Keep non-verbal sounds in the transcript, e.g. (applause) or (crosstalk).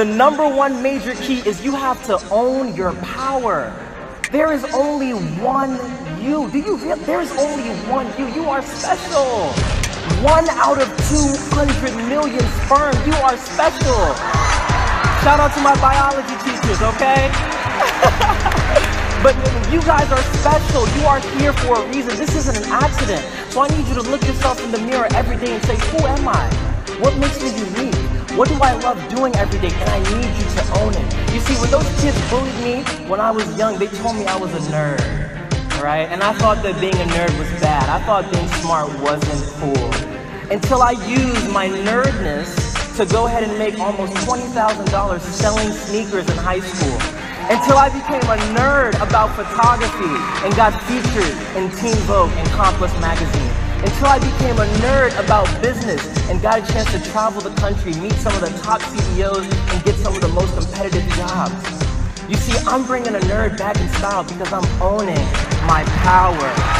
The number one major key is you have to own your power. There is only one you. Do you realize there is only one you? You are special. One out of 200 million sperm. You are special. Shout out to my biology teachers, okay? (laughs) but you guys are special. You are here for a reason. This isn't an accident. So I need you to look yourself in the mirror every day and say, who am I? What makes me? What do I love doing every day? And I need you to own it. You see, when those kids bullied me when I was young, they told me I was a nerd, right? And I thought that being a nerd was bad. I thought being smart wasn't cool. Until I used my nerdness to go ahead and make almost $20,000 selling sneakers in high school. Until I became a nerd about photography and got featured in Teen Vogue and Complex magazine until I became a nerd about business and got a chance to travel the country, meet some of the top CEOs, and get some of the most competitive jobs. You see, I'm bringing a nerd back in style because I'm owning my power.